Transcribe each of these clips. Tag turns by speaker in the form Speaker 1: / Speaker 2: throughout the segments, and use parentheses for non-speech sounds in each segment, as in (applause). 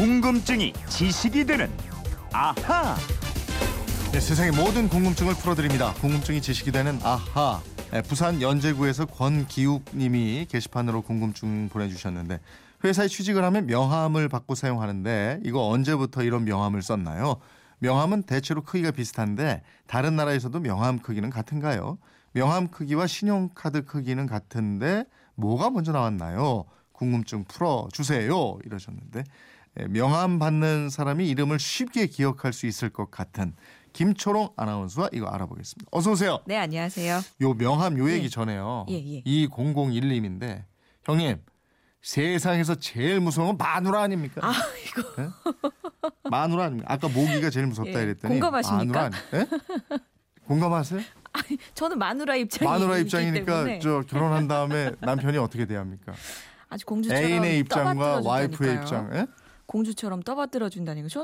Speaker 1: 궁금증이 지식이 되는 아하.
Speaker 2: 네, 세상의 모든 궁금증을 풀어드립니다. 궁금증이 지식이 되는 아하. 네, 부산 연제구에서 권기욱님이 게시판으로 궁금증 보내주셨는데 회사에 취직을 하면 명함을 받고 사용하는데 이거 언제부터 이런 명함을 썼나요? 명함은 대체로 크기가 비슷한데 다른 나라에서도 명함 크기는 같은가요? 명함 크기와 신용카드 크기는 같은데 뭐가 먼저 나왔나요? 궁금증 풀어주세요. 이러셨는데 예, 명함 받는 사람이 이름을 쉽게 기억할 수 있을 것 같은 김초롱 아나운서와 이거 알아보겠습니다. 어서 오세요.
Speaker 3: 네, 안녕하세요.
Speaker 2: 요 명함 요 얘기
Speaker 3: 예.
Speaker 2: 전에요.
Speaker 3: 예, 예.
Speaker 2: 2001님인데 형님 세상에서 제일 무서운 건 마누라 아닙니까?
Speaker 3: 아, 이거
Speaker 2: 마누라 아닙니까? 아까 모기가 제일 무섭다
Speaker 3: 예,
Speaker 2: 이랬더니
Speaker 3: 공감하십니까?
Speaker 2: 마누라 아니- 예? 공감하세요?
Speaker 3: 저는 마누라 입장이
Speaker 2: 마누라 입장이니까 저 결혼한 다음에 남편이 어떻게 대합니까?
Speaker 3: 아주 공주처럼
Speaker 2: 애인의 입장과 와이프의. 입장. 예?
Speaker 3: 공주처럼 떠받들어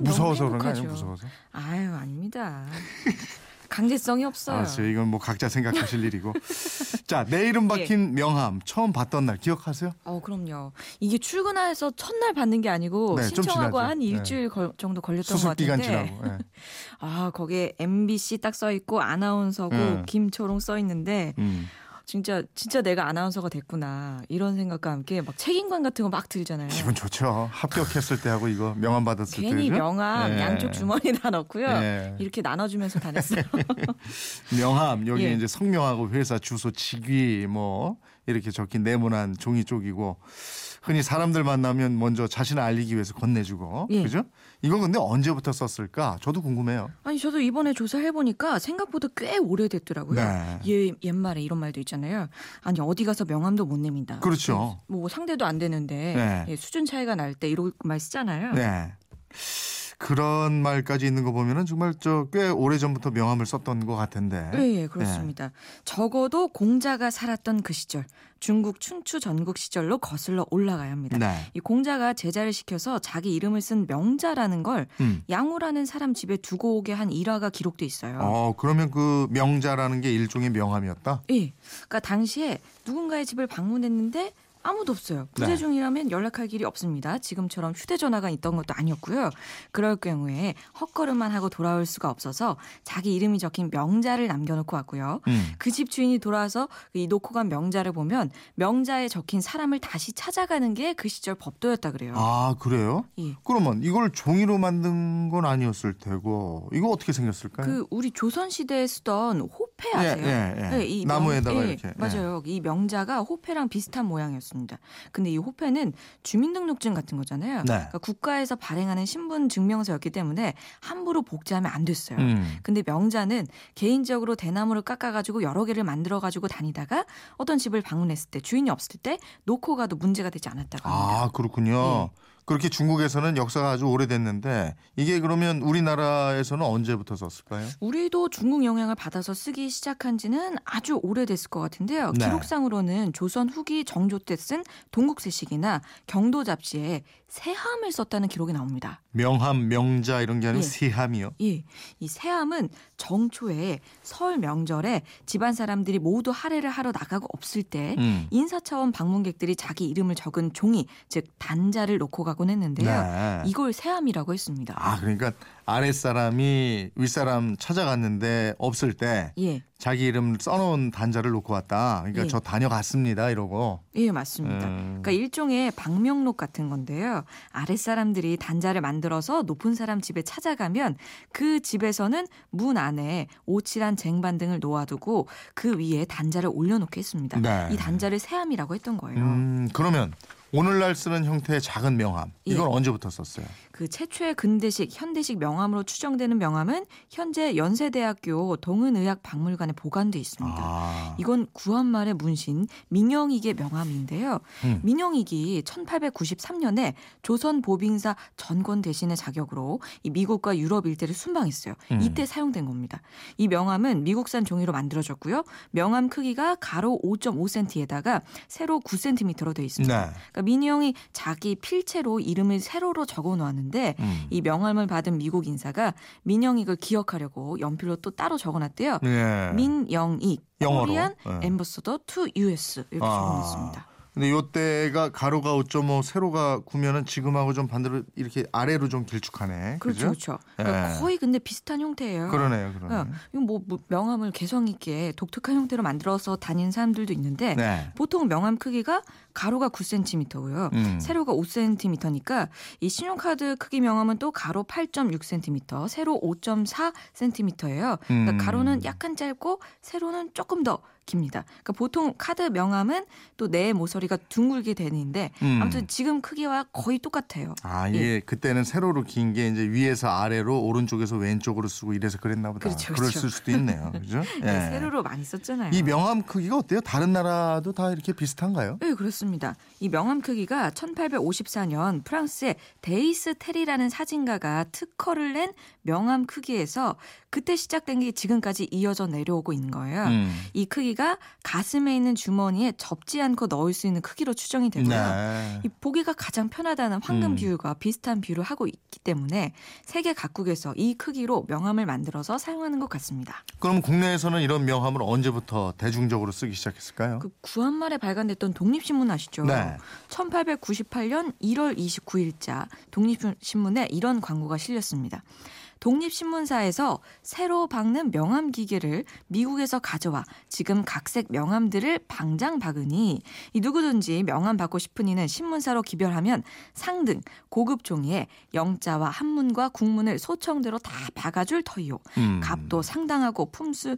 Speaker 2: 무서워서 그런 거
Speaker 3: 행복하죠.
Speaker 2: 아니에요? 무서워서?
Speaker 3: 아유, 아닙니다. (laughs) 강제성이 없어요.
Speaker 2: 알았어요. 이건 뭐 각자 생각하실 일이고. (laughs) 자, 내 이름
Speaker 3: 예.
Speaker 2: 박힌 명함 처음 받던 날 기억하세요?
Speaker 3: 어, 그럼요. 이게 출근해서 첫날 받는 게 아니고
Speaker 2: 네, 좀
Speaker 3: 신청하고. 한 일주일 걸- 정도 걸렸던 것 같은데.
Speaker 2: 지나고. 예. (laughs)
Speaker 3: 아, 거기에 MBC 딱 써 있고 아나운서고
Speaker 2: 음.
Speaker 3: 김초롱 써 있는데
Speaker 2: 음.
Speaker 3: 진짜 진짜 내가 아나운서가 됐구나. 이런 생각과 함께 막 책임감 같은 거 막 들잖아요.
Speaker 2: 기분 좋죠. 합격했을 때 하고 이거 명함 받았을 때.
Speaker 3: 괜히
Speaker 2: 그죠?
Speaker 3: 명함
Speaker 2: 예.
Speaker 3: 양쪽 주머니에 다 넣고요.
Speaker 2: 예.
Speaker 3: 이렇게 나눠주면서 다녔어요. (laughs)
Speaker 2: 명함 여기
Speaker 3: 예.
Speaker 2: 이제 성명하고 회사 주소 직위 뭐 이렇게 적힌 네모난 종이 쪽이고 흔히 사람들 만나면 먼저 자신을 알리기 위해서 건네주고
Speaker 3: 예.
Speaker 2: 그죠? 이건 근데 언제부터 썼을까? 저도 궁금해요.
Speaker 3: 아니 저도 이번에 조사해 보니까 생각보다 꽤 오래됐더라고요.
Speaker 2: 네.
Speaker 3: 예, 옛말에 이런 말도 있잖아요. 아니 어디 가서 명함도 못 냅니다.
Speaker 2: 그렇죠.
Speaker 3: 뭐 상대도 안 되는데
Speaker 2: 네.
Speaker 3: 예, 수준 차이가 날 때 이런 말 쓰잖아요.
Speaker 2: 네. 그런 말까지 있는 거 보면은 정말 저 꽤 오래 전부터 명함을 썼던 것 같은데.
Speaker 3: 예, 예, 그렇습니다. 적어도 공자가 살았던 그 시절, 중국 춘추 전국 시절로 거슬러 올라가야 합니다.
Speaker 2: 네.
Speaker 3: 이 공자가 제자를 시켜서 자기 이름을 쓴 명자라는 걸
Speaker 2: 음.
Speaker 3: 양우라는 사람 집에 두고 오게 한 일화가 기록돼 있어요.
Speaker 2: 어 그러면 그 명자라는 게 일종의 명함이었다.
Speaker 3: 예. 그러니까 당시에 누군가의 집을 방문했는데 아무도 없어요. 부재
Speaker 2: 네.
Speaker 3: 중이라면 연락할 길이 없습니다. 지금처럼 휴대전화가 있던 것도 아니었고요. 그럴 경우에 헛걸음만 하고 돌아올 수가 없어서 자기 이름이 적힌 명자를 남겨놓고 왔고요.
Speaker 2: 음.
Speaker 3: 그집 주인이 돌아와서 이 놓고 간 명자를 보면 명자에 적힌 사람을 다시 찾아가는 게 그 시절 법도였다 그래요.
Speaker 2: 아 그래요?
Speaker 3: 예.
Speaker 2: 그러면 이걸 종이로 만든 건 아니었을 테고 이거 어떻게 생겼을까요?
Speaker 3: 그 우리 조선 시대에 쓰던 호패 아세요?
Speaker 2: 예, 예, 예.
Speaker 3: 이
Speaker 2: 나무에다가
Speaker 3: 명- 예,
Speaker 2: 이렇게. 예.
Speaker 3: 맞아요. 이 명자가 호패랑 비슷한 모양이었습니다. 근데 이 호패는 주민등록증 같은 거잖아요.
Speaker 2: 네.
Speaker 3: 그러니까 국가에서 발행하는 신분 증명서였기 때문에 함부로 복제하면 안 됐어요.
Speaker 2: 음.
Speaker 3: 근데 명자는 개인적으로 대나무를 깎아가지고 여러 개를 만들어가지고 다니다가 어떤 집을 방문했을 때 주인이 없을 때 놓고 가도 문제가 되지 않았다고 합니다.
Speaker 2: 아 그렇군요.
Speaker 3: 예.
Speaker 2: 그렇게 중국에서는 역사가 아주 오래됐는데 이게 그러면 우리나라에서는 언제부터 썼을까요?
Speaker 3: 우리도 중국 영향을 받아서 쓰기 시작한 지는 아주 오래됐을 것 같은데요.
Speaker 2: 네.
Speaker 3: 기록상으로는 조선 후기 정조 때 쓴 동국세식이나 경도 잡지에 새함을 썼다는 기록이 나옵니다.
Speaker 2: 명함, 명자 이런 게 아니고
Speaker 3: 예.
Speaker 2: 세함이요.
Speaker 3: 예, 이 새함은 정초에 설 명절에 집안 사람들이 모두 할애를 하러 나가고 없을 때
Speaker 2: 음.
Speaker 3: 인사 차원 방문객들이 자기 이름을 적은 종이, 즉 단자를 놓고 가곤 했는데요.
Speaker 2: 네.
Speaker 3: 이걸 새함이라고 했습니다.
Speaker 2: 아 그러니까 아랫사람이 윗사람 찾아갔는데 없을 때
Speaker 3: 예,
Speaker 2: 자기 이름 써놓은 단자를 놓고 왔다. 그러니까
Speaker 3: 예.
Speaker 2: 저 다녀갔습니다 이러고.
Speaker 3: 예, 맞습니다.
Speaker 2: 음.
Speaker 3: 그러니까 일종의 방명록 같은 건데요. 아랫사람들이 단자를 만들어서 높은 사람 집에 찾아가면 그 집에서는 문 안에 오칠한 쟁반 등을 놓아두고 그 위에 단자를 올려놓게 했습니다.
Speaker 2: 네.
Speaker 3: 이 단자를 새함이라고 했던 거예요.
Speaker 2: 음 그러면 오늘날 쓰는 형태의 작은 명함 이건 언제부터 썼어요?
Speaker 3: 그 최초의 근대식, 현대식 명함으로 추정되는 명함은 현재 연세대학교 동은의학 박물관에 보관돼 있습니다.
Speaker 2: 아.
Speaker 3: 이건 구한 말의 문신 민영익의 명함인데요.
Speaker 2: 음.
Speaker 3: 민영익이 1893년에 조선 보빙사 전권 대신의 자격으로 이 미국과 유럽 일대를 순방했어요.
Speaker 2: 음.
Speaker 3: 이때 사용된 겁니다. 이 명함은 미국산 종이로 만들어졌고요. 명함 크기가 가로 5.5cm에다가 세로 9cm로 되어 있습니다.
Speaker 2: 네.
Speaker 3: 그러니까 민영익이 자기 필체로 이름을 세로로 적어 놓았는데
Speaker 2: 음.
Speaker 3: 이 명함을 받은 미국 인사가 민영익을 기억하려고 연필로 또 따로 적어 놨대요.
Speaker 2: 네.
Speaker 3: 민영익
Speaker 2: 영어로.
Speaker 3: Korean
Speaker 2: 네.
Speaker 3: Ambassador to US 이렇게
Speaker 2: 아.
Speaker 3: 적어 놨습니다.
Speaker 2: 근데 요때가 가로가 5.5, 세로가 9면은 지금하고 좀 반대로 이렇게 아래로 좀 길쭉하네.
Speaker 3: 그렇죠? 그렇죠. 그러니까
Speaker 2: 예.
Speaker 3: 거의 근데 비슷한 형태예요.
Speaker 2: 그러네요, 그러네.
Speaker 3: 어, 이거 뭐, 뭐 명함을 개성 있게 독특한 형태로 만들어서 다니는 사람들도 있는데
Speaker 2: 네.
Speaker 3: 보통 명함 크기가 가로가 9cm고요.
Speaker 2: 음.
Speaker 3: 세로가 5cm니까 이 신용카드 크기 명함은 또 가로 8.6cm, 세로 5.4cm예요. 그러니까
Speaker 2: 음.
Speaker 3: 가로는 약간 짧고 세로는 조금 더 깁니다. 그러니까 보통 카드 명함은 또 내 모서리가 둥글게 되는데
Speaker 2: 음.
Speaker 3: 아무튼 지금 크기와 거의 똑같아요.
Speaker 2: 아, 이게 그때는 세로로 긴 게 이제 위에서 아래로 오른쪽에서 왼쪽으로 쓰고 이래서 그랬나 보다.
Speaker 3: 그렇죠,
Speaker 2: 럴
Speaker 3: 그렇죠.
Speaker 2: 수도 있네요. 그죠? (laughs)
Speaker 3: 네,
Speaker 2: 예.
Speaker 3: 세로로 많이 썼잖아요.
Speaker 2: 이 명함 크기가 어때요? 다른 나라도 다 이렇게 비슷한가요?
Speaker 3: 네, 그렇습니다. 이 명함 크기가 1854년 프랑스의 디스데리라는 사진가가 특허를 낸 명함 크기에서 그때 시작된 게 지금까지 이어져 내려오고 있는 거예요.
Speaker 2: 음.
Speaker 3: 이 크기 가 가슴에 있는 주머니에 접지 않고 넣을 수 있는 크기로 추정이 되고요.
Speaker 2: 네.
Speaker 3: 이 보기가 가장 편하다는 황금
Speaker 2: 음.
Speaker 3: 비율과 비슷한 비율을 하고 있기 때문에 세계 각국에서 이 크기로 명함을 만들어서 사용하는 것 같습니다.
Speaker 2: 그럼 국내에서는 이런 명함을 언제부터 대중적으로 쓰기 시작했을까요?
Speaker 3: 그 구한말에 발간됐던 독립신문 아시죠?
Speaker 2: 네.
Speaker 3: 1898년 1월 29일자 독립신문에 이런 광고가 실렸습니다. 독립신문사에서 새로 박는 명함 기계를 미국에서 가져와 지금 각색 명함들을 방장 박으니 이 누구든지 명함 받고 싶은 이는 신문사로 기별하면 상등 고급 종이에 영자와 한문과 국문을 소청대로 다 박아줄 터이요.
Speaker 2: 음.
Speaker 3: 값도 상당하고 품수는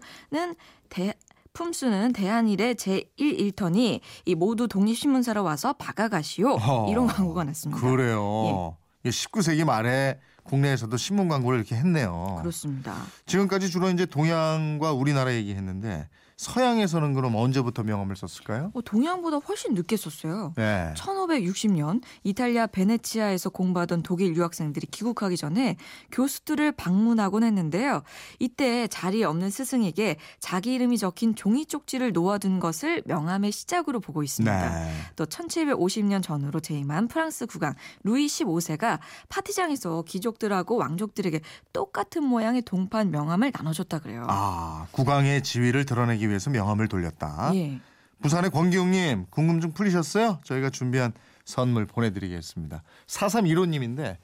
Speaker 3: 대 품수는 대한일의 제1일터니 이 모두 독립신문사로 와서 박아가시오. 이런 광고가 났습니다.
Speaker 2: 그래요. 이게 19세기 말에 국내에서도 신문 광고를 이렇게 했네요.
Speaker 3: 그렇습니다.
Speaker 2: 지금까지 주로 이제 동양과 우리나라 얘기했는데 서양에서는 그럼 언제부터 명함을 썼을까요?
Speaker 3: 어, 동양보다 훨씬 늦게 썼어요.
Speaker 2: 네.
Speaker 3: 1560년 이탈리아 베네치아에서 공부하던 독일 유학생들이 귀국하기 전에 교수들을 방문하곤 했는데요. 이때 자리에 없는 스승에게 자기 이름이 적힌 종이 쪽지를 놓아둔 것을 명함의 시작으로 보고 있습니다.
Speaker 2: 네.
Speaker 3: 또 1750년 전후로 재임한 프랑스 국왕 루이 15세가 파티장에서 귀족들하고 왕족들에게 똑같은 모양의 동판 명함을 나눠줬다 그래요.
Speaker 2: 아, 국왕의 지위를 드러내기 위해서 명함을 돌렸다.
Speaker 3: 예.
Speaker 2: 부산의 권기웅님 궁금증 풀리셨어요? 저희가 준비한 선물 보내드리겠습니다. 4315님인데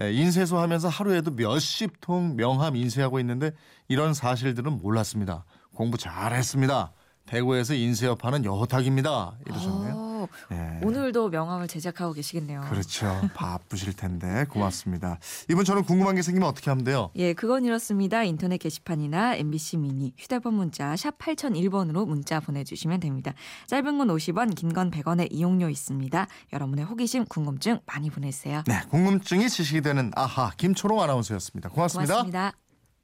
Speaker 2: 인쇄소 하면서 하루에도 몇십 통 명함 인쇄하고 있는데 이런 사실들은 몰랐습니다. 공부 잘했습니다. 대구에서 인쇄업 하는 여호탁입니다. 이러셨네요.
Speaker 3: 어,
Speaker 2: 예.
Speaker 3: 오늘도 명함을 제작하고 계시겠네요.
Speaker 2: 그렇죠. (laughs) 바쁘실 텐데 고맙습니다. 이분 저는 궁금한 게 생기면 어떻게 하면 돼요?
Speaker 3: 예, 그건 이렇습니다. 인터넷 게시판이나 MBC 미니, 휴대폰 문자 샵 8001번으로 문자 보내주시면 됩니다. 짧은 건 50원, 긴 건 100원의 이용료 있습니다. 여러분의 호기심, 궁금증 많이 보내주세요.
Speaker 2: 네, 궁금증이 지식이 되는 아하 김초롱 아나운서였습니다. 고맙습니다.
Speaker 3: 고맙습니다.